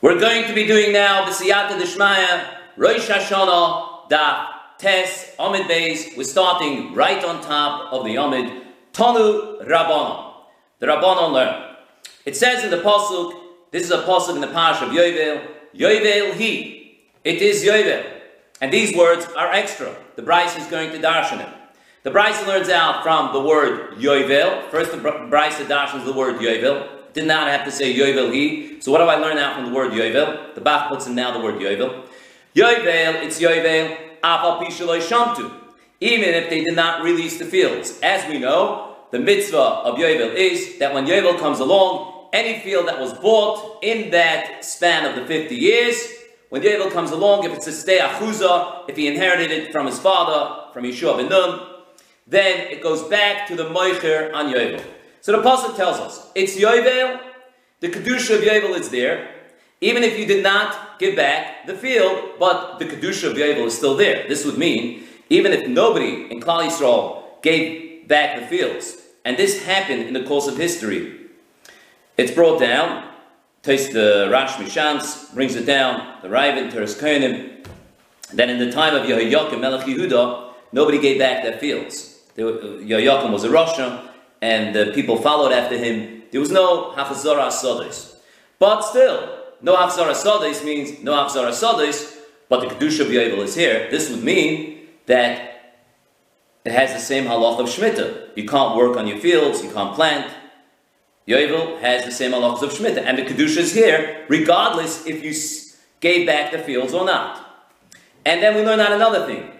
We're going to be doing now the Siyata Dishmaya, Rosh Hashanah, Da Tes, Omid Beis. We're starting right on top of the Omid, Tonu Rabbanon. The Rabbanon learn. It says in the Pasuk, this is a Pasuk in the Pash of Yovel, Yovel He. It is Yovel. And these words are extra. The Bryce is going to darshan it. The Bryce learns out from the word Yovel. First, the Bryce darshans the word Yovel did not have to say Yovel he. So what do I learn out from the word Yovel? The Bach puts in now the word Yovel. Yovel, it's Yovel, Afal Shamtu. Even if they did not release the fields. As we know, the mitzvah of Yovel is that when Yovel comes along, any field that was bought in that span of the 50 years, when Yovel comes along, if it's a stay achuza, if he inherited it from his father, from Yeshua ben Nun, then it goes back to the moicher on Yovel. So the Pasuk tells us, it's Yovel, the Kedusha of Yovel is there, even if you did not give back the field, but the Kedusha of Yovel is still there. This would mean, even if nobody in Klal Yisrael gave back the fields, and this happened in the course of history, it's brought down, taste the Rash Mishans, brings it down, the Raven, Teres that in the time of Yehoiakim, Melech Yehuda, nobody gave back their fields. Yehoiakim uh, was a Rosh and the people followed after him, there was no Hafazara Sodis. But still, no Hafazara Sodis means no Hafazara Sodis, but the Kedusha of is here. This would mean that it has the same halach of Shemitah. You can't work on your fields, you can't plant. Yovel has the same halachas of Shemitah, and the Kedusha is here, regardless if you gave back the fields or not. And then we learn out another thing.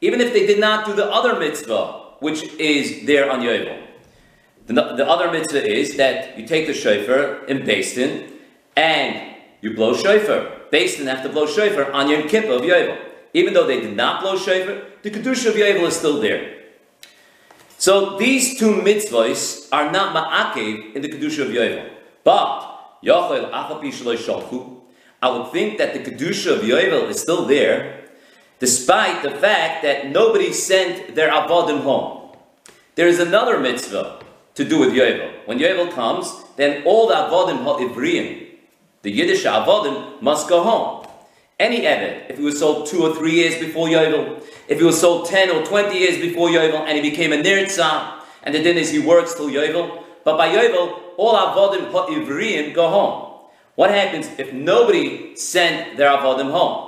Even if they did not do the other mitzvah, which is there on Yovel. The, the other mitzvah is that you take the shofar in Basin and you blow shofar. Basin have to blow shofar on Yom Kippur of Yovel. Even though they did not blow shofar, the Kedusha of Yovel is still there. So these two mitzvahs are not ma'akev in the Kedusha of Yovel. But, Yochel achapi shaloi I would think that the Kedusha of Yovel is still there despite the fact that nobody sent their avodim home. There is another mitzvah to do with Yovel. When Yovel comes, then all the avodim ha'ivriim, the Yiddish avodim, must go home. Any Eved, if he was sold two or three years before Yovel, if he was sold 10 or 20 years before Yovel, and he became a Nirtzah, and the din is he works till Yovel, but by Yovel, all avodim ha'ivriim go home. What happens if nobody sent their avodim home?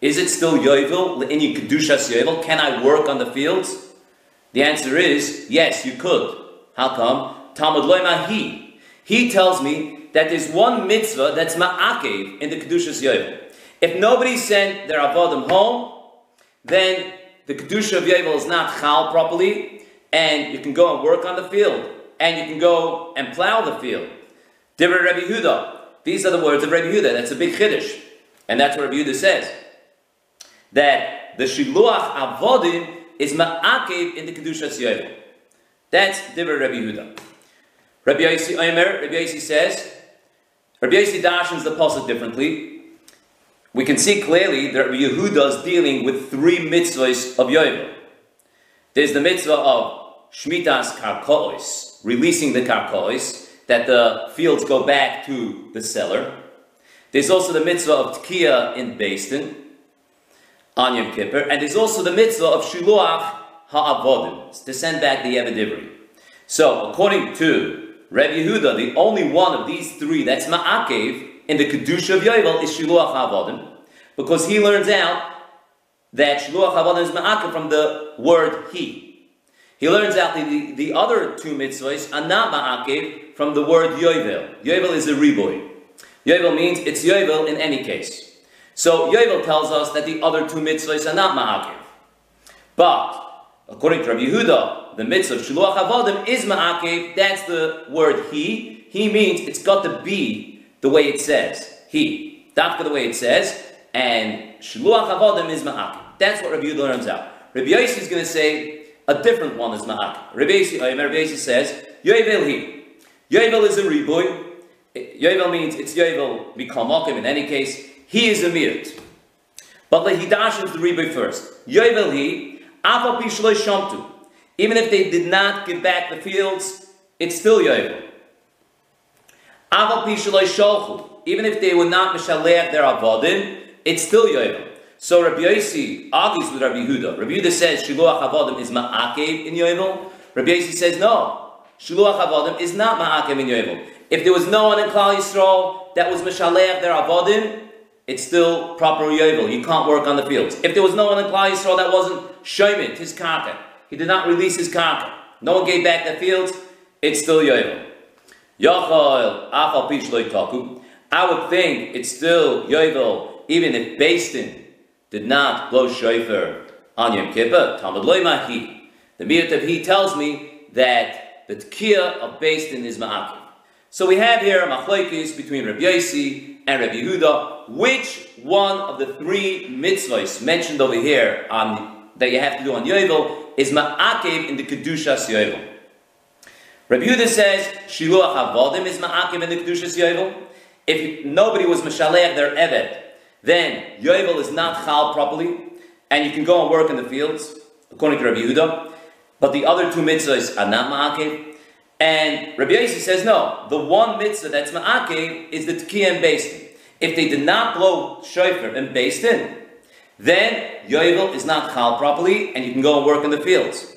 Is it still Yovel, Le'ini Kedushas Yovel? Can I work on the fields? The answer is yes, you could. How come? Talmud Loima He. He tells me that there's one mitzvah that's Ma'akev in the Kedushas Yovel. If nobody sent their Avodim home, then the Kedusha of Yovel is not Chal properly, and you can go and work on the field, and you can go and plow the field. Divrei Rabbi Yehuda. These are the words of Rabbi Yehuda. That's a big chiddush. And that's what Rabbi Yehuda says that the shiluach avodim is ma'akev in the kedushas yovel. That's Divrei Rabbi Yehuda. Rabbi Yossi Omer, Rabbi Yossi says, Rabbi Yossi dashens the pasuk differently. We can see clearly that Rabbi Yehuda is dealing with three mitzvahs of yovel. There's the mitzvah of shmitas karkois, releasing the karkois, that the fields go back to the seller. There's also the mitzvah of tkiya in Basin, on Yom Kippur, and there's also the mitzvah of Shiluach Ha'avodim, to send back the Evedivri. So, according to Rev Yehuda, the only one of these three that's Ma'akev in the Kedusha of Yovel is Shiluach Ha'avodim, because he learns out that Shiluach Ha'avodim is Ma'akev from the word he. He learns out the, the, the other two mitzvahs are not Ma'akev from the word Yovel. Yovel is a riboy. Yovel means it's Yovel in any case. So Yovel tells us that the other two mitzvahs are not ma'akiv. But, according to Rabbi Yehuda, the mitzvah of Shiluach Avodim is ma'akiv. That's the word he. He means it's got to be the way it says. He. Dafka the way it says. And Shiluach Avodim is ma'akiv. That's what Rabbi Yehuda learns out. Rabbi Yossi is going to say a different one is ma'akiv. Uh, Rabbi Yossi says, Yovel he. Yovel is a riboy. Yovel means it's Yovel mikal in any case he is a miut. But the Hidash is the Rebbe first. Yovel he, Pishloi. Even if they did not give back the fields, it's still yovel. Sholchu. Even if they would not mishalech their avodim, it's still yovel. So Rabbi Yossi argues with Rabbi Yehuda. Rabbi Yehuda says shiluach avodim is ma'akev in yovel. Rabbi Yossi says no. Shiluach avodim is not ma'akev in yovel. If there was no one in Klal Yisrael that was mishalech their avodim, it's still proper yovel. You can't work on the fields. If there was no one in Klal Yisrael that wasn't shomit his karka, he did not release his karka. No one gave back the fields. It's still yovel. Yachal achal pish. I would think it's still yovel even if Basin did not blow shofar on Yom Kippur. Talmud loy mahi. The Mirat he tells me that the tkiya of Basin is ma'akim. So we have here a machlokes between Rabbi Yossi and Rabbi Yehuda. Which one of the three mitzvahs mentioned over here on that you have to do on Yovel is ma'akev in the kedushas Yovel? Rabbi Yehuda says shiluach avodim is ma'akev in the kedushas Yovel. If nobody was mishalech their evet, then Yovel is not chal properly, and you can go and work in the fields, according to Rabbi Yehuda. But the other two mitzvahs are not ma'akev. And Rabbi Yossi says, no, the one mitzvah that's ma'akev is the tkiyah bastin. If they did not blow shofar and bastin, then yovel is not chal properly, and you can go and work in the fields.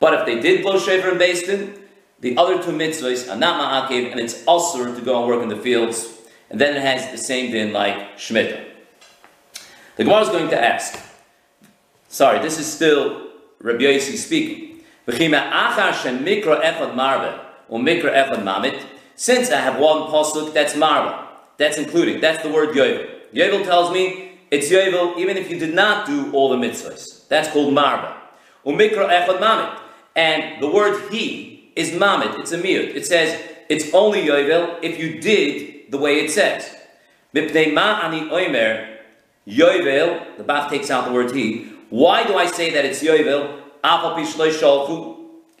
But if they did blow shofar and bastin, the other two mitzvahs are not ma'akev, and it's also to go and work in the fields. And then it has the same din like Shemitah. The Gemara is going to ask, sorry, this is still Rabbi Yossi speaking. Since I have one pasuk that's marva, that's including, that's the word yovel. Yovel tells me it's yovel even if you did not do all the mitzvahs. That's called marva. Umikra echad mamit. And the word he is mamit, it's a miut. It says it's only yovel if you did the way it says. Mipnei ma ani oimer yovel, the Bach takes out the word he. Why do I say that it's yovel?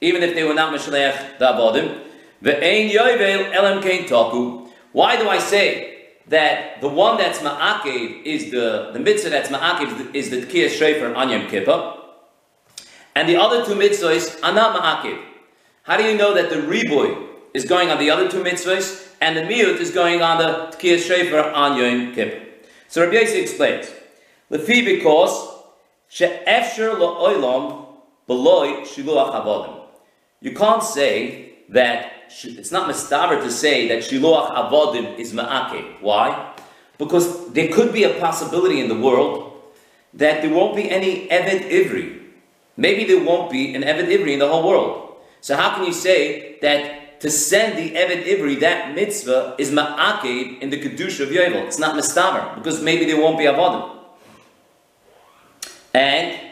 Even if they were not Mishlech the Avodim. Ve'ein kein taku. Why do I say that the one that's ma'akev is the, the mitzvah that's ma'akev is the tkiyah shofar on Yom Kippur, and the other two mitzvahs are not ma'akev? How do you know that the riboy is going on the other two mitzvahs and the miut is going on the tkiyah shofar on Yom Kippur? So Rabbi Yossi explains, lefi because she'efsher la'olam Beloy shiluach avodim. You can't say that it's not mistaver to say that shiluach avodim is ma'ake. Why? Because there could be a possibility in the world that there won't be any Eved Ivri. Maybe there won't be an Eved Ivri in the whole world. So how can you say that to send the Eved Ivri, that mitzvah, is ma'akev in the Kedusha of Yovel? It's not mistaver, because maybe there won't be avodim. And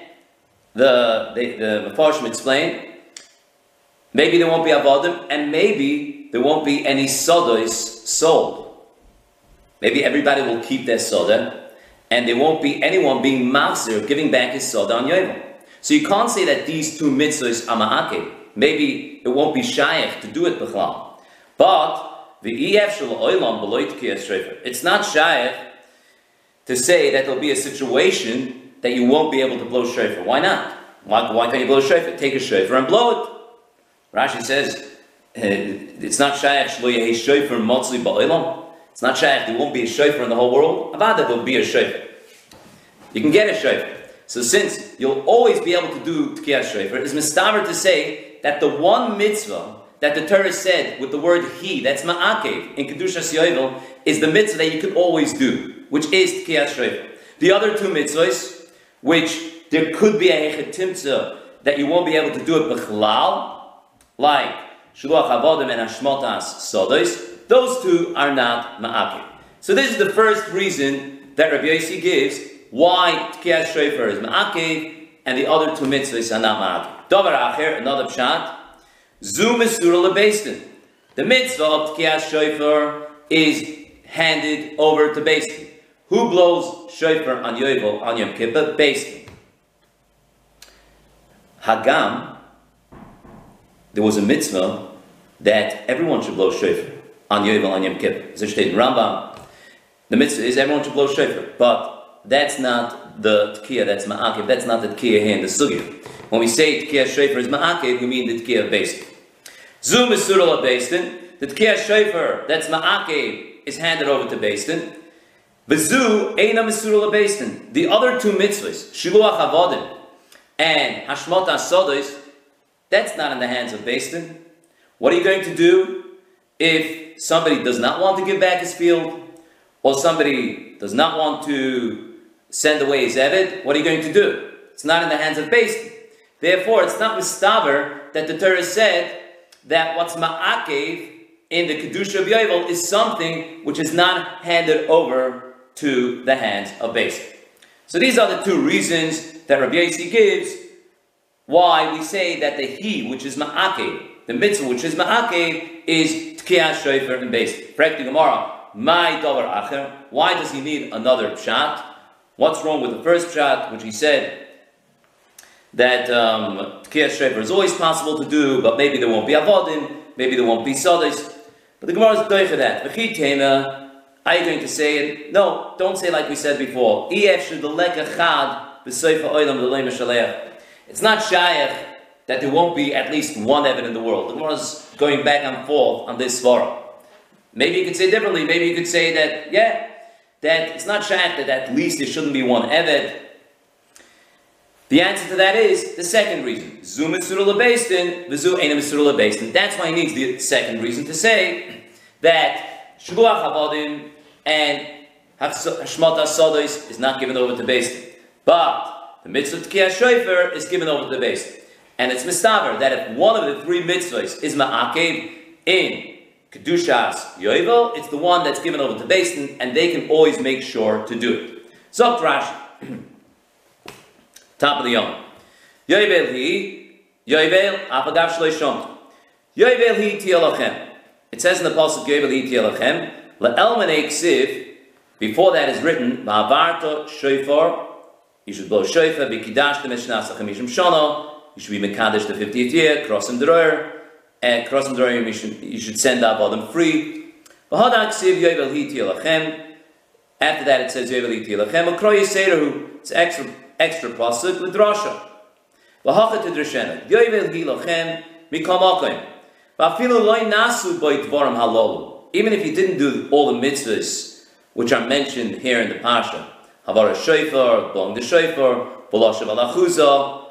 the the, the Mepharshim explain, maybe there won't be avodim, and maybe there won't be any sodas sold. Maybe everybody will keep their soda, and there won't be anyone being master giving back his soda on Yovel. So you can't say that these two mitzvahs are ma'akev. Maybe it won't be shaykh to do it b'chlam. But the ef oilam b'loit ki It's not shaykh to say that there'll be a situation that you won't be able to blow shofar. Why not? Why, why can't you blow shofar? Take a shofar and blow it. Rashi says, uh, it's not shaykh shlo yehi shofar motzli ba'ilam. It's not shaykh, there won't be a shofar in the whole world. Avada will be a shofar. You can get a shofar. So since you'll always be able to do tkiyah shofar, it's mistaver to say that the one mitzvah that the Torah said with the word he, that's ma'akev, in Kedushas Yovel, is the mitzvah that you can always do, which is tkiyah shofar. The other two mitzvahs, which there could be a hechetimtza that you won't be able to do it b'chlal, like shluach avodim and hashmotas sodos, those two are not ma'akim. So this is the first reason that Rabbi Yossi gives why tkiyas shofar is ma'akim and the other two mitzvahs are not ma'akim. Dover acher, another pshat, zu mesura lebastin. The mitzvah of tkiyas shofar is handed over to Basin. Who blows shofar on Yovel on Yom Kippur? Based. Hagam, there was a mitzvah that everyone should blow shofar on Yovel on Yom Kippur. In Rambam, the mitzvah is everyone should blow shofar, but that's not the tkiyah, that's ma'akiv, that's not the tkiyah here in the sugya. When we say Tkiyah Shofar is Ma'akev, we mean the Tkiyah Din. Zoom is Surah Din. The Tkiyah Shofar, that's Ma'akev, is handed over to Din. V'zu Eina The other two mitzvahs, Shiluach Avodim and Hashmot Asodos, that's not in the hands of Beis Din. What are you going to do if somebody does not want to give back his field, or somebody does not want to send away his Evid? What are you going to do? It's not in the hands of Beis Din. Therefore, it's not mistaver that the Torah said that what's ma'akev in the Kedusha of Yovel is something which is not handed over to the hands of Beis So these are the two reasons that Rabbi Yossi gives why we say that the he, which is ma'akev, the mitzvah, which is ma'akev, is tkiyah shofar and. Correct the Gemara. My davar acher. Why does he need another pshat? What's wrong with the first pshat, which he said that um, tkiyah shofar is always possible to do, but maybe there won't be avodim, maybe there won't be sadis. But the Gemara is doy for that. Are you going to say it? No, don't say like we said before. It's not shayach that there won't be at least one Evid in the world. The Gemara is going back and forth on this svara. Maybe you could say differently. Maybe you could say that, yeah, that it's not shayach that at least there shouldn't be one Evid. The answer to that is the second reason. That's why he needs the second reason to say that shluach havadim and hashmat hasodos is not given over to beistin. But the mitzvah tkiyah shofar is given over to beistin. And it's mistaver that if one of the three mitzvahs is ma'akev in kedushas yovel, it's the one that's given over to beistin, and they can always make sure to do it. Zok Rashi. Top of the Yom. Yovel hi, Yovel apagav shleishom. Yovel hi tielachem. It says in the Pasuk Yovel hi tielachem, le'elmenei ksiv, before that is written, Ma'avarto shofar, you should blow shofar, b'kidash the mishnasa chamishim shana, you should be mekadesh the 50th year, cross him droyer, and cross droyer, you should, you should send them free. V'hadak ksiv Yovel hi tielachem, after that it says Yovel hi tielachem, akroy yiseirahu, it's extra extra pasuk with drasha. V'hachet drashena. Yovel gilochem mikamakim. V'afilu loy nasu by dvarim halolu. Even if you didn't do all the mitzvahs which are mentioned here in the pasha, havara shofar, blowing the shofar, v'lashav alachuza,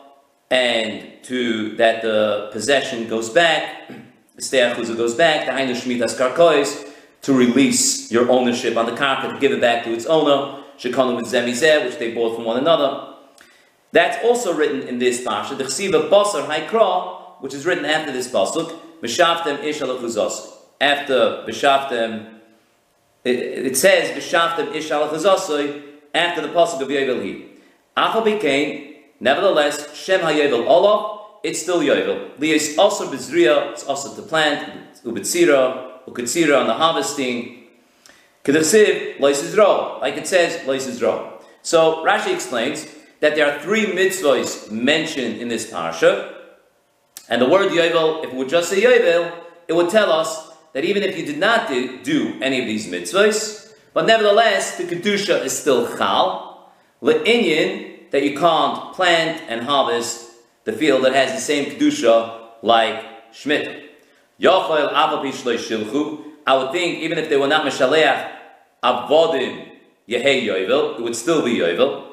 and to that the possession goes back, the steachuza goes back, the hainu shmitas karkois, to release your ownership on the carpet, to give it back to its owner, shekanu with zemizeh, which they bought from one another. That's also written in this parsha, the chsiva basar haikra, which is written after this pasuk, b'shaftem ish alachuzos. After b'shaftem, it, it says b'shaftem ish alachuzosoi after the pasuk of Yovel hi. Afa became, nevertheless, shem hayovel olav, it's still Yovel. Lias also b'zriya, it's also to plant, ubetzira, uketzira on the harvesting. Kedechsiv, loisizro, like it says, loisizro. So Rashi explains, that there are three mitzvahs mentioned in this parsha. And the word Yovel, if it would just say Yovel, it would tell us that even if you did not do, any of these mitzvahs, but nevertheless, the Kedusha is still Chal, Le'inyin, that you can't plant and harvest the field that has the same Kedusha like Shilchu, I would think even if they were not Meshaleach Avodim Yehei Yovel, it would still be Yovel.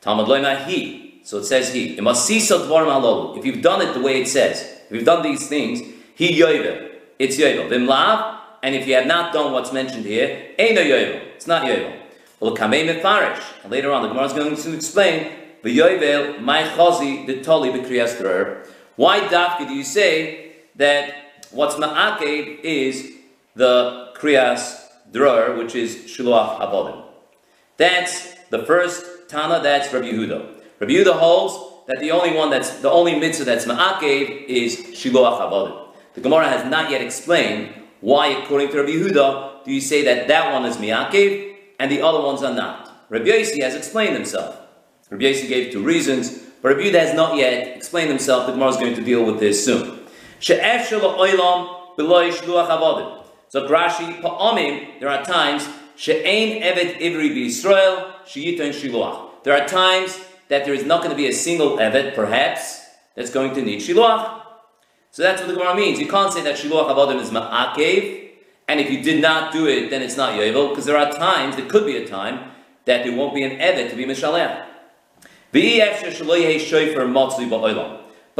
Talmud loyma he. So it says he. If you've done it the way it says, if you've done these things, he yovel. It's yovel. Vimlav. And if you have not done what's mentioned here, no yovel. It's not yovel. Well, kamei mefarish. And later on, the Gemara is going to explain the yovel my chazi the toli b'kriyas Why dafka do you say that what's ma'akev is the kriyas dror, which is shiluach avodim? That's the first Tana, that's Rabbi Yehuda. Rabbi Yehuda holds that the only one that's the only mitzvah that's ma'akev is shiloach avodim. The Gemara has not yet explained why, according to Rabbi Yehuda, do you say that that one is mi'akev and the other ones are not. Rabbi Yossi has explained himself. Rabbi Yossi gave two reasons, but Rabbi Yehuda has not yet explained himself. The Gemara is going to deal with this soon. So Rashi, pa'amim, there are times she'ein evet ivri b'Yisrael, there are times that there is not going to be a single Evet, perhaps, that's going to need shiluach. So that's what the Gemara means. You can't say that shiluach avodim is ma'akev, and if you did not do it, then it's not yovel, because there are times, there could be a time, that there won't be an evet to be mishalech. But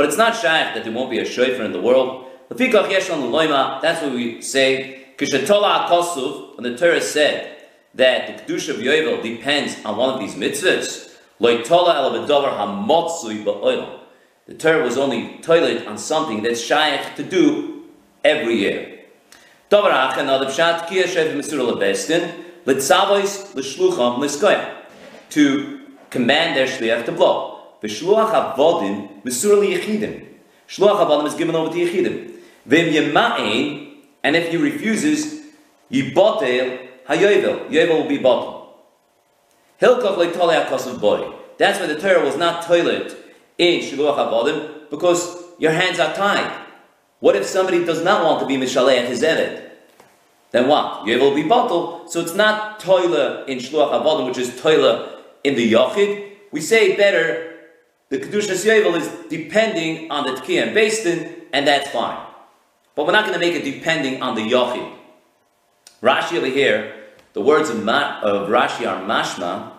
it's not shaykh that there won't be a shofar in the world. That's what we say. When the Torah said that the kedusha of yovel depends on one of these mitzvahs, the Torah was only toilet on something that's shaykh to do every year. To command their shliach to blow. V'shluach avodim mesura liyichidim. Shluach avodim is given over to yichidim. V'im yema'in, and if he refuses, yibotel hayovel, yovel will be bottled. Hilkach like akosav boy. That's why the Torah was not toilet in shluach avodim, because your hands are tied. What if somebody does not want to be Mishaleh his Eved? Then what? You will be bottled. So it's not toiler in Shluach Avodim, which is toiler in the Yochid. We say better, the Kedushas Yovel is depending on the Tkiyah and Basin, and that's fine. But we're not going to make it depending on the Yochid. Rashi over here, the words of, Ma- of Rashi are mashma,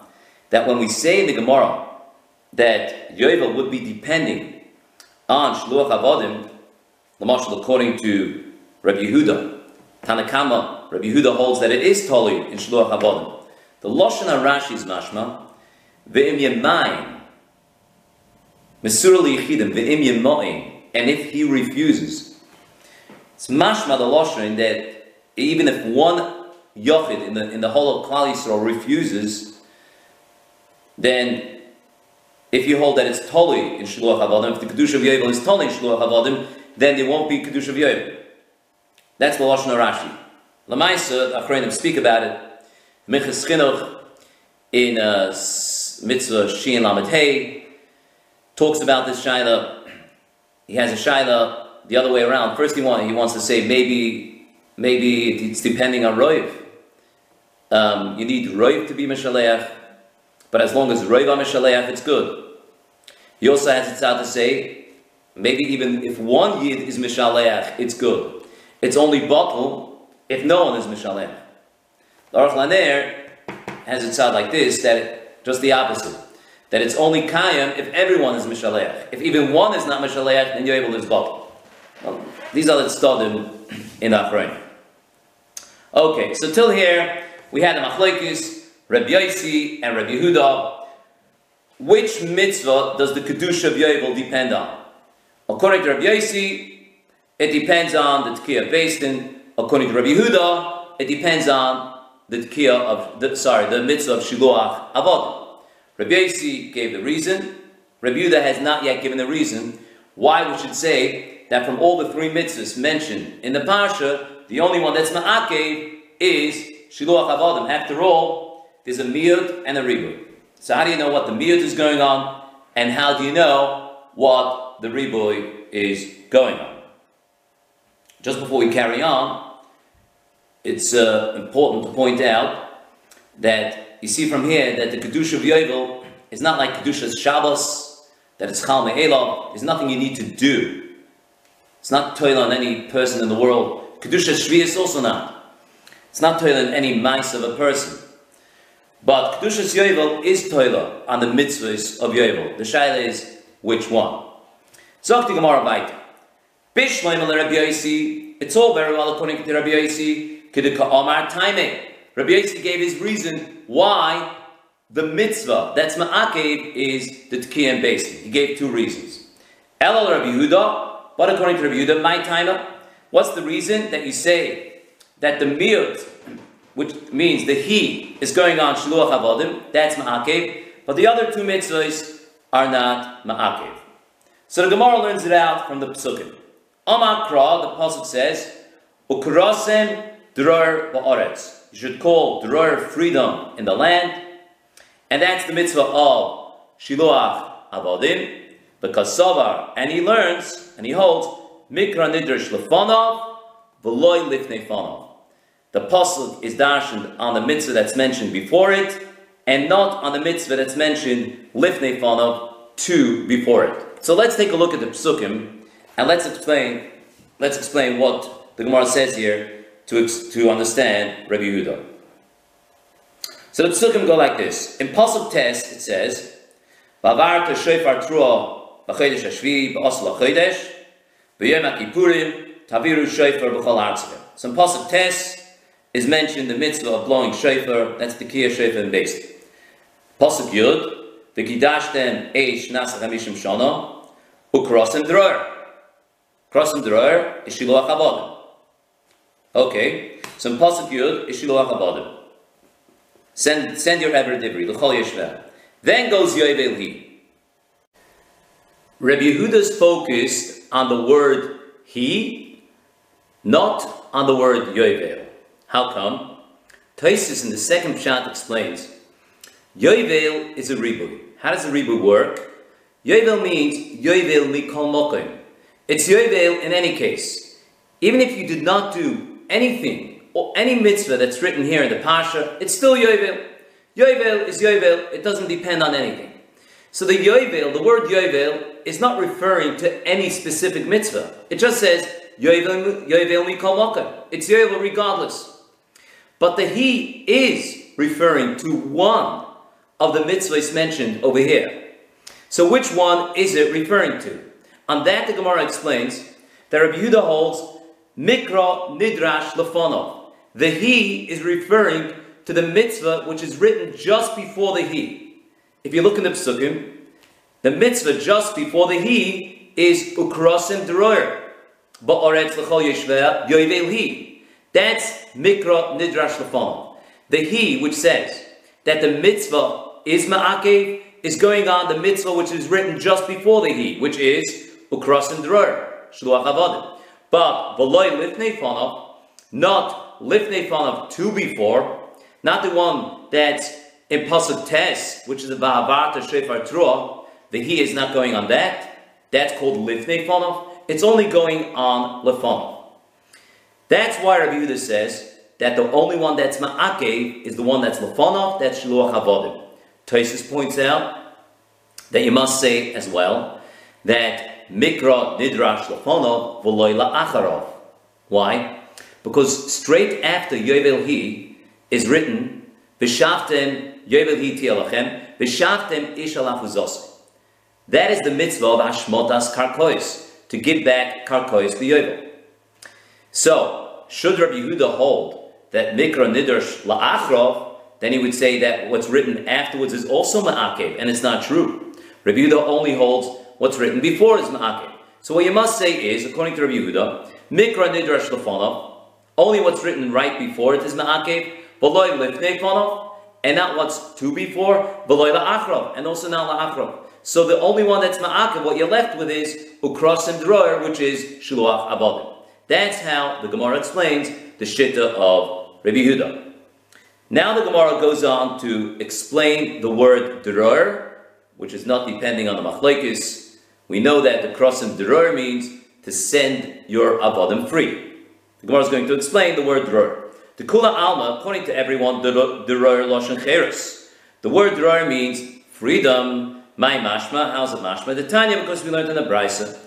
that when we say in the Gemara that Yovel would be depending on Shluach Avodim, the marshal according to Rabbi Yehuda, Tanakama, Rabbi Yehuda holds that it is toli in Shluach Avodim. The Lashon Rashi is mashma, ve'im yemayim, mesur liyichidim, ve'im yemayim, and if he refuses, it's mashma the Lashon that even if one yochid in the, in the whole of Klal Yisrael refuses, then if you hold that it's toli in Shluach Avodim, if the Kedusha of Yovel is toli in Shluach Avodim, then there won't be Kedusha of Yovel. That's the Lashon Rashi. Lamaisa, Achronim speak about it. Minchas Chinuch in uh, Mitzvah Shein Lamed talks about this Shaila. He has a Shaila the other way around. First he, want, he wants to say maybe maybe it's depending on Roiv. Um, you need Roiv to be Mishaleach, but as long as are Mishaleach, it's good. He also has it out to say Maybe even if one yid is mishaleach, it's good. It's only bottle if no one is mishalech. The Laner has it sound like this, that just the opposite. That it's only kayam if everyone is mishalech. If even one is not mishalech, then you're able to bottle. Well, these are the studim in Achron. Okay, so till here we had the machlekes, Rabbi Yossi and Rabbi Yehuda. Which mitzvah does the kedusha of Yovel depend on? According to Rabbi Yossi, it depends on the Tkiyah Basin. According to Rabbi Yehuda, it depends on the Tkiyah of, the, sorry, the mitzvah of Shiluach Avodah. Rabbi Yossi gave the reason. Rabbi Yehuda has not yet given the reason why we should say that from all the three mitzvahs mentioned in the Parsha, the only one that's Ma'akev is Shiluach Avodim. After all, there's a Miyud and a Ribud. So how do you know what the Miyud is going on, and how do you know what the riboy is going on. Just before we carry on, it's uh, important to point out that you see from here that the Kedusha of Yovel is not like Kedusha's Shabbos, that it's Chal Me'elav, there's nothing you need to do. It's not toil on any person in the world. Kedusha Shvi is also not. It's not toil on any mice of a person. But Kedushas Yovel is toiler on the mitzvahs of Yovel. The shaila is which one? The Gemara weiter. Bishleim Rabbi Yossi, it's all very well according to Rabbi Yossi, Kidika Omar Taime. Rabbi Yossi gave his reason why the mitzvah, that's Ma'akev, is the Tkiyam Basin. He gave two reasons. Elal Rabbi Yehuda, but according to Rabbi Yehuda, my timer, what's the reason that you say that the miut, which means the he, is going on Shiluach Avodim, that's Ma'akev, but the other two mitzvahs are not Ma'akev. So the Gemara learns it out from the Psukim. Amakra, the Pasuk says, Ukrasem dror ba'aretz. You should call dror freedom in the land. And that's the mitzvah of Shiluach Avodim, because Savar, and he learns, and he holds, Mikra Nidrish Lefanov, Veloy Lifnei. The Pasuk is darshaned on the mitzvah that's mentioned before it, and not on the mitzvah that's mentioned Lifnei Fanov, two before it. So let's take a look at the psukim and let's explain. Let's explain what the Gemara says here to, to understand Rabbi Yehuda. So the psukim go like this. In pasuk test it says, "Bavar shofar trua b'chodesh hashvi b'osel hachodesh b'yom ha'kippurim taviru shofar b'chol artzim." So in pasuk test is mentioned the mitzvah of blowing shofar. That's the kiyah shofar in basic. Pasuk yud v'kidashtem eish nasach hamishim shana ukrosim dror. Krosim dror is shiloach avodim. Okay, so in pasuk yud is shiloach avodim. Send, send your ever divri, l'chol yeshveh. Then goes Yovel he. Rabbi Yehuda's focused on the word he, not on the word Yovel. How come? Taisus in the second pshat explains, Yovel is a ribu. How does a ribu work? Yovel means Yovel mikol mokim. It's Yovel in any case. Even if you did not do anything or any mitzvah that's written here in the Pasha, it's still Yovel. Yovel is Yovel, it doesn't depend on anything. So the Yovel, the word Yovel, is not referring to any specific mitzvah. It just says Yovel Mikol Mokim. It's Yovel regardless. But the He is referring to one of the mitzvahs mentioned over here. So which one is it referring to? On that the Gemara explains that Rabbi Yehuda holds Mikra Nidrash Lefonov. The he is referring to the mitzvah which is written just before the he. If you look in the psukim, the mitzvah just before the he is ukrosim deroyer. Ba'oretz l'chol yeshveh yoivel he. That's mikra nidrash lefon. The he which says that the mitzvah is ma'akev is going on the mitzvah which is written just before the he, which is ukrosim deroyer, shluach avodim. But v'loy lifnei fonav, not lifnei of two before, not the one that's in pasuk tes, which is the ba'avata shefar trua. The he is not going on that. That's called lifnei of. It's only going on lefonov. That's why Rabbi Yehuda says that the only one that's ma'akev is the one that's lefonov. That's shiluach havodim. Tosis points out that you must say as well that mikra nidrash lefonov v'loy la'acharov. Why? Because straight after Yovel Hi is written, V'shaftem Yovel Hi tialachem, V'shaftem ish That is the mitzvah of Hashmotas Karkois, to give back Karkois to Yovel. So, should Rabbi Yehuda hold that Mikra Nidrash La'achrov, then he would say that what's written afterwards is also Ma'akev, and it's not true. Rabbi Yehuda only holds what's written before is Ma'akev. So what you must say is, according to Rabbi Yehuda, Mikra Nidrash Lafonov, only what's written right before it is ma'akev, v'loy lifnei ponov, and not what's to before, v'loy la'achrov, and also not la'achrov. So the only one that's ma'akev, what you're left with is ukrosim droyer, which is shluach avodim. That's how the Gemara explains the shitta of Rabbi Yehuda. Now the Gemara goes on to explain the word droyer, which is not depending on the machlekes. We know that the krosim droyer means to send your avodim free. The Gemara is going to explain the word dror. The kula alma, according to everyone, dror loshen cheres. The word dror means freedom. My mashma, how's it mashma? The Tanya, because we learned in the Brisa.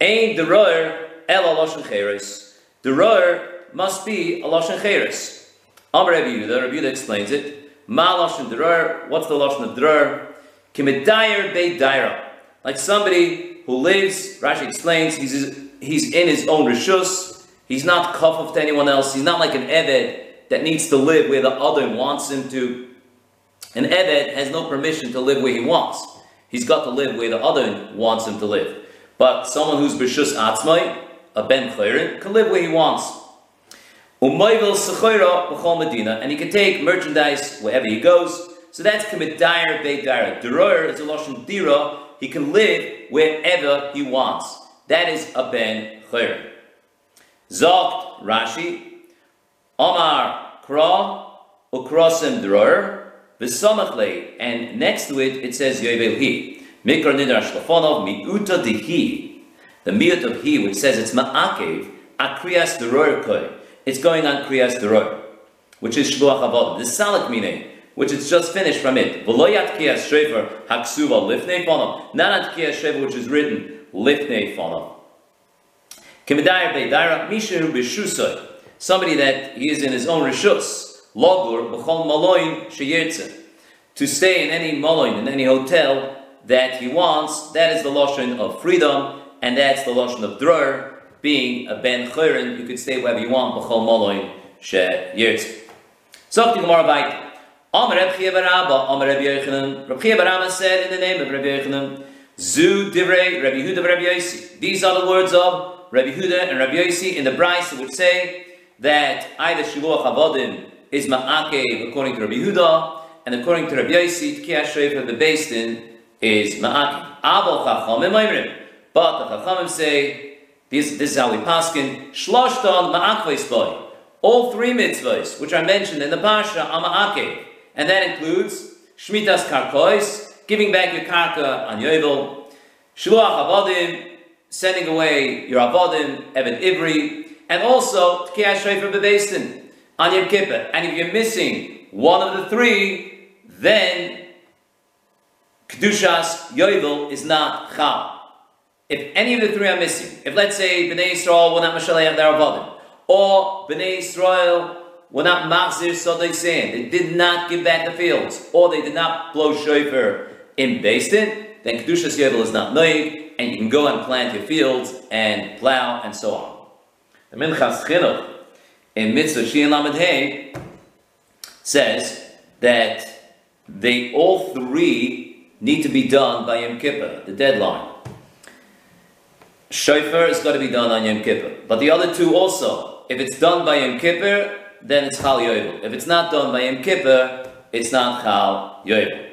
Ein dror el loshen cheres. The dror must be a loshen cheres. Amr Rabbi Yehuda, Rabbi Yehuda explains it. Ma loshen dror. What's the loshen of dror? Kimidayer be daira. Like somebody who lives. Rashi explains he's he's in his own rishus He's not kafuf to anyone else. He's not like an Eved that needs to live where the other wants him to. An Eved has no permission to live where he wants. He's got to live where the other wants him to live. But someone who's Bishus Atzmai, a Ben Chayrin, can live where he wants. Medina, and he can take merchandise wherever he goes. So that's Kamidayr Beidayr. Duroyer is a Lashon Dira. He can live wherever he wants. That is a Ben Chayrin. Zogt Rashi, Omar Kra, Ukrosim Dror, V'samachle, and next to it it says Yovel Hi. Mikra Nidar Shlafonov, Mi'uta Dihi. The miut of He, which says it's Ma'akev, Akriyas Dror Koi. It's going on Kriyas Dror, which is Shluach Avod. The Salik meaning, which is just finished from it. V'loyat kiyas shofar haksuva lifnei fonav. Not kiyas shofar, which is written lifnei fonav. Kemedayar beidara mishu b'shusay. Somebody that he is in his own rishus. Logur b'chol maloin sheyirtze. To stay in any maloin, in any hotel that he wants, that is the lotion of freedom, and that's the lotion of Dror, being a ben chayrin, you could stay wherever you want, b'chol maloin sheyirtze. So the Gemara weiter. Amar Reb Chia Barabba, Amar Reb Yochanan. Reb said in the name of Reb Yochanan, Zu Divrei Reb Yehuda Reb Yosi. These are the words of Reb Yehuda and Reb Yosi in the Bryce which say that either Shiluach Avodim is Ma'akev according to Reb Yehuda, and according to Reb Yosi, Tkiyah Shreif the Basin is Ma'akev. Abel Chachamim Oimrim. But the Chachamim say, this, this is how we paskin, Shloshton Ma'akveis Boy. All three mitzvahs, which are mentioned in the Parsha, are Ma'akev. And that includes Shmitas Karkois, giving back your karka on Yovel, Shiluach Avodim, sending away your Avodim, Evan Ivri, and also Tkiyah Shrefer Bebesin on Yom Kippur. And if you're missing one of the three, then Kedushas Yovel is not Chal. If any of the three are missing, if let's say Bnei Yisrael will not Mashaleh their Avodim, or Bnei Yisrael were not Machzir Sodai Sin, they did not give back the fields, or they did not blow shofar in Basin, then Kedushas Yovel is not Noig, and you can go and plant your fields and plow and so on. The Minchas Chinuch in Mitzvah Shi Lamed says that they all three need to be done by Yom Kippur, the deadline. Shofar is got to be done on Yom Kippur, but the other two also. If it's done by Yom Kippur, then it's Chal Yovel. If it's not done by Yom Kippur, it's not Chal Yovel.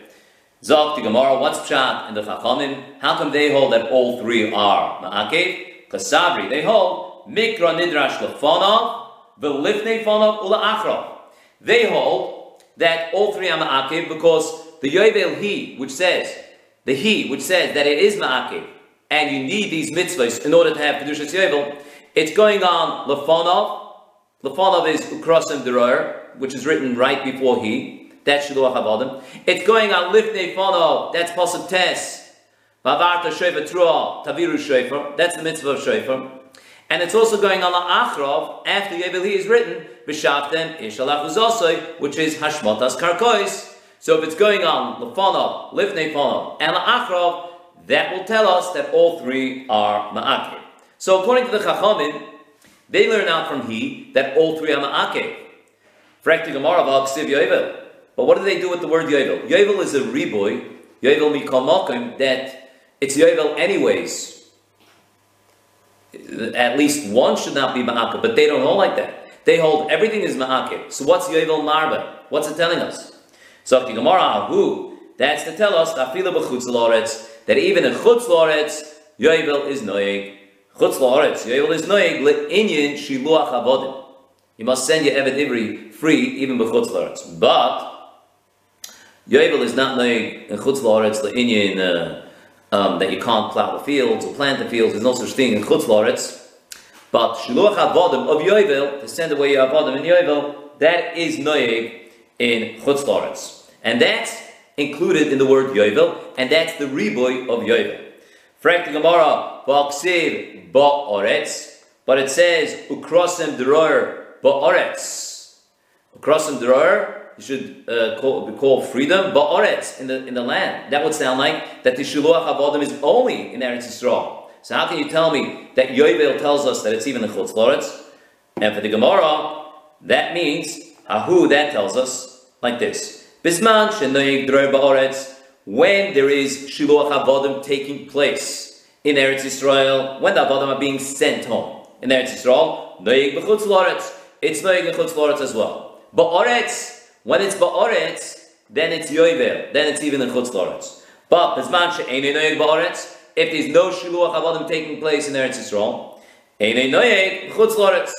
Zok the Gemara, what's pshat in the Chachamim? How come they hold that all three are ma'akev? Kasabri, they hold mikra nidrash lefonov, v'lifnei fonov ula achro. They hold that all three are ma'akev because the yovel he, which says the he, which says that it is ma'akev, and you need these mitzvahs in order to have kedushas yovel, it's going on lefonov. Lefonov is ukrosim deroyer, which is written right before he. That's Shiluach Avodim. It's going on Lifnei Fono, that's Pasuk Tes. Vavarta Shofar Trua, Taviru Shofar, that's the mitzvah of Shofar. And it's also going on Achrov, after Yeveli is written, B'Shavtem Ishalach which is Hashmotas Karkois. So if it's going on Lefonov, Lifnei Fono, and Achrov, that will tell us that all three are Ma'akev. So according to the Chachamim, they learn out from he that all three are. Frekti Gemara V'Aksiv Yovel. But what do they do with the word Yovel? Yovel is a riboy, Yovel mikal that it's Yovel anyways. At least one should not be Ma'akeh, but they don't hold like that. They hold everything is Ma'akeh. So what's Yovel Marba? What's it telling us? So Gemara, who? That's to tell us that even in Chutz Loretz, Yovel is Noeg. Chutz Loretz, Yovel is Noeg, le'inyin shiluach avodim. You must send your Evet Ivri free even b'chutz Loretz. But Yovel is not knowing in Chutz La'aretz the Inyan uh, um, that you can't plow the fields or plant the fields. There's no such thing in Chutz La'aretz. But Shiluach Avodim of Yovel, to send away your Avodim in Yovel, that is Noeg in Chutz La'aretz. And that's included in the word Yovel, and that's the riboy of Yovel. Frank the Gemara, Ba'aksiv Ba'aretz, but it says Ukrosem Deroyer Ba'aretz. Ukrosem Deroyer you should uh, call, be called freedom, ba'aretz, in the, in the land. That would sound like that the shiluach avodim is only in Eretz Yisrael. So how can you tell me that Yovel tells us that it's even the chutz loretz? And for the Gemara, that means, ahu, that tells us like this. Bisman shenoyig droi ba'aretz, when there is shiluach avodim taking place in Eretz Yisrael, when the avodim are being sent home in Eretz Yisrael, noyig b'chutz loretz, it's noyig b'chutz loretz as well. Ba'aretz, when it's ba'oretz, then it's yoiver, then it's even in chutz loretz. But bezman she'enei noyeg ba'oretz, if there's no shiluach avodim taking place in Eretz Yisrael, enei noyeg chutz loretz.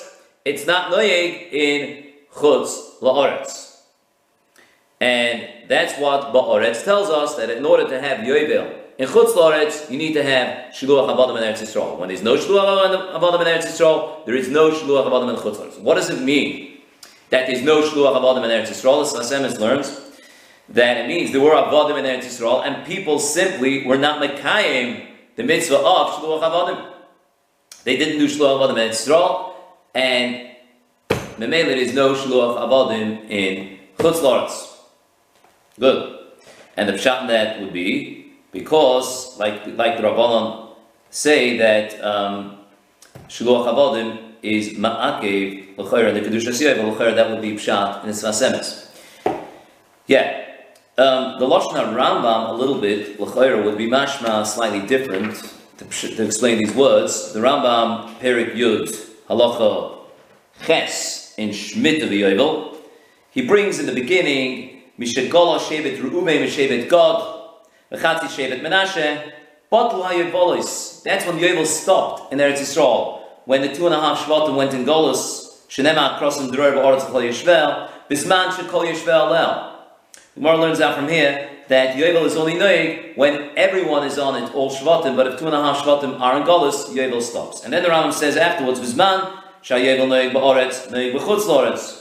It's not noyeg in chutz loretz. And that's what ba'oretz tells us that in order to have yoivel in chutz loretz, you need to have shiluach avodim in Eretz Yisrael. When there's no shiluach avodim in Eretz Yisrael, there is no shiluach avodim in chutz loretz. What does it mean? that there's no shluach avodim in Eretz Yisrael. The Sasemis learns that it means there were avodim in Eretz Yisrael, and people simply were not mekayim the mitzvah of shluach avodim. They didn't do shluach avodim in Eretz Yisrael, and memela there is no shluach avodim in chutz la'aretz. Good. And the pshat that would be because, like like the Rabbanon say that um, shluach is ma'akev l'chayr and the kedusha siyah l'chayr that would be pshat in the svasemes. Yeah. Um, the Lashon Rambam, a little bit, L'chayra, would be mashma slightly different to, to, explain these words. The Rambam, Perik Yud, Halacha Ches, in Shmita v'Yovel, he brings in the beginning, Mishegola Shevet Ru'ume Mishevet God, V'chatzi Shevet Menashe, Batlu HaYevolis. That's when Yovel stopped in Eretz Yisrael. When the two and a half Shvatim went in Golos, Shenema crossing the Dror Ba'aretz Chol Yishvel, Bisman Shekol Yishvel Lel. The Gemara learns out from here that Yovel is only noig when everyone is on it, all Shvatim, but if two and a half Shvatim are in Golis, Yovel stops. And then the Rambam says afterwards, Vizman, Shayevel noig ba'oretz, noig b'chutz loretz.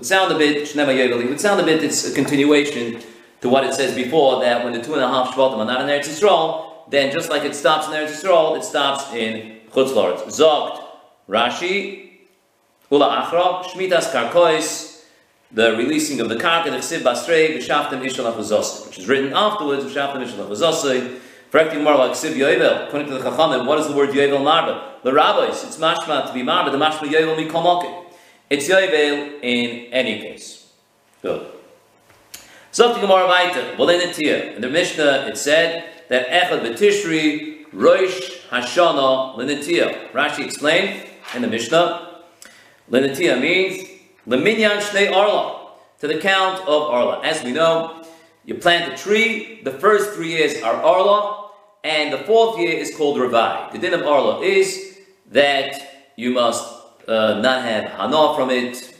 Would sound a bit, Shnema would sound a bit, it's a continuation to what it says before, that when the two and a half Shvatim are not in Eretz Yisrael, then just like it stops in Eretz Yisrael, it stops in chutz loretz. Zogt, Rashi, Ula Achra, Shmitas Karkois, the releasing of the karka, the chsiv basrei, v'shaftem ishal achuzosei, which is written afterwards, v'shaftem ishal achuzosei, Correcting more like Siv Yovel, according to the Chachamim, what is the word Yovel Marba? The rabbis, it's mashma to be Marba, the mashma Yovel Mikomoke. It's Yovel in any case. Good. So to Gemara Vaita, Bolinatia. In the Mishnah, it said that Echad B'Tishri, Rosh Hashana, Linatia. Rashi explained in the Mishnah, Linatia means Leminyan Shnei Arla, to the count of Arla. As we know, you plant a tree, the first three years are Arla, and the fourth year is called Ravai. The din of Arla is that you must uh, not have Hana from it,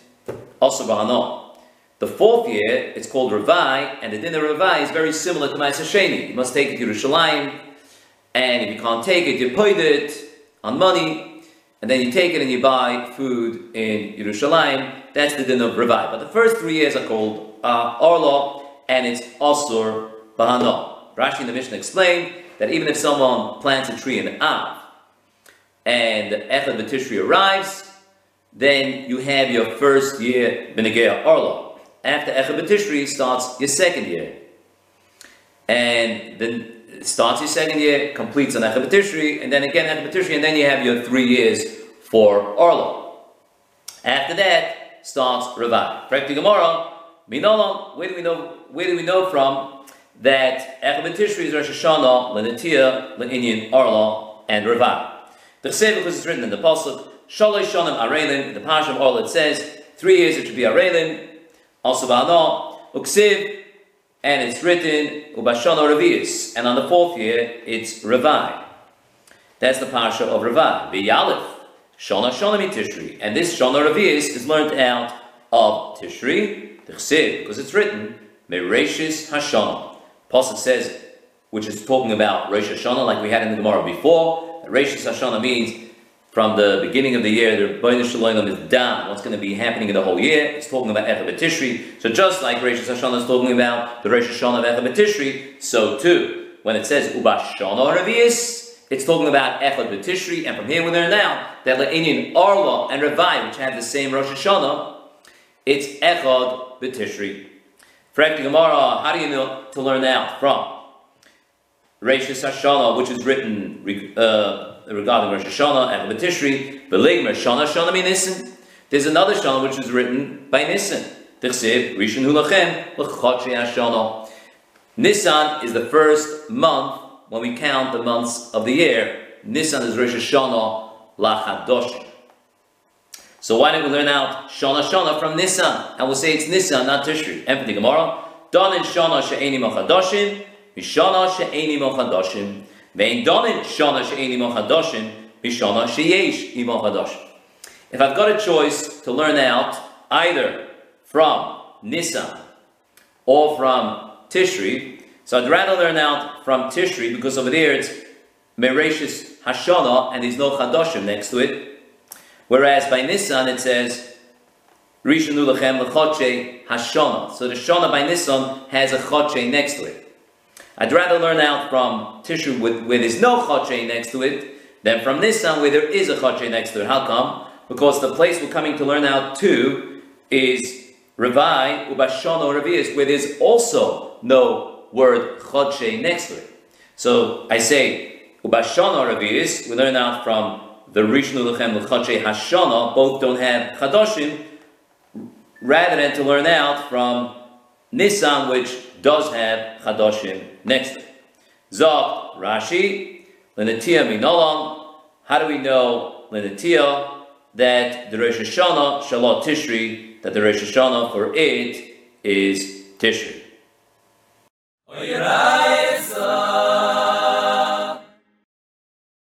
also Bahana. The fourth year, it's called Ravai, and the din of Ravai is very similar to Ma'aseh Sheni. You must take it to Yerushalayim, and if you can't take it, you put it on money, and then you take it and you buy food in Yerushalayim. That's the din of Ravai. But the first three years are called uh, Orla, and it's Asur Bahana. Rashi in the Mishnah explained that even if someone plants a tree in Av, and Echad B'Tishri arrives, then you have your first year Benegea Orla. After Echad B'Tishri starts your second year. And then starts your second year, completes on Echad B'Tishri, and then again Echad B'Tishri, and then you have your three years for Orla. After that starts Ravai. The Gemara, Minolam, where do we know where do we know from that Echad B'Tishri is Rosh Hashanah, Lenetia, Le'inyan, Orla, and Ravai. The Chsev, because it's written in the Pasuk, Shalosh Shonim Arelim, the Parsha of Orla it says, three years it should be Arelim, also Ba'ana, Uksiv, and it's written Ubashana Revius, and on the fourth year it's Ravai. That's the parsha of Ravai. V'yalif, Shona Shonami Tishri, and this Shona Revius is learned out of Tishri, because it's written Mereshis Hashana. Pasuk says, which is talking about Rosh Hashanah, like we had in the Gemara before. Reshis Hashana means from the beginning of the year, the Bnei Shalom is down. What's going to be happening in the whole year? It's talking about Echad Tishri. So just like Rosh Hashanah is talking about the Rosh Hashanah of Echad Tishri, so too, when it says Ubashana Revius, it's talking about Echad Tishri, and from here we learn now that Le'inyan Arla and Revai, which have the same Rosh Hashanah, it's Echad B'Tishri. Frank Gemara, how do you know to learn that from? Rashis Hashanah, which is written uh, regarding Rosh Hashanah and Tishri, Beligmer Shana Shana Nissen. There's another Shana which is written by Nissen. Tichsiv Rishon Hulachem L'Chotri Hashanah. Nisan is the first month when we count the months of the year. Nisan is Rosh Hashanah Lachadosh. So why don't we learn out Shana Shana from Nisan? And we'll say it's Nisan, not Tishri. Empathy Gemara. Don in Shana She'eni Machadoshim. She'eni donin shana she'eni she'yesh. If I've got a choice to learn out either from Nisan or from Tishri, so I'd rather learn out from Tishri because over there it's Mereshis Hashana and there's no Chadoshim next to it. Whereas by Nisan it says Rishonu Lachem Lechoche Hashana. So the Shana by Nisan has a Choche next to it. I'd rather learn out from Tishri with, where there's no Choche next to it than from Nissan where there is a Choche next to it. How come? Because the place we're coming to learn out to is Ravai Ubashana Ravias, where there's also no word Choche next to it. So I say Ubashana Ravias, we learn out from the Rishnu Lechem Lechoche Hashana, both don't have Chadoshim, rather than to learn out from Nissan, which does have Chadoshim next. Zok Rashi, Lenatia Minolam. How do we know Lenatia that the Rosh Hashanah Shalot Tishri, that the Rosh Hashanah for it is Tishri?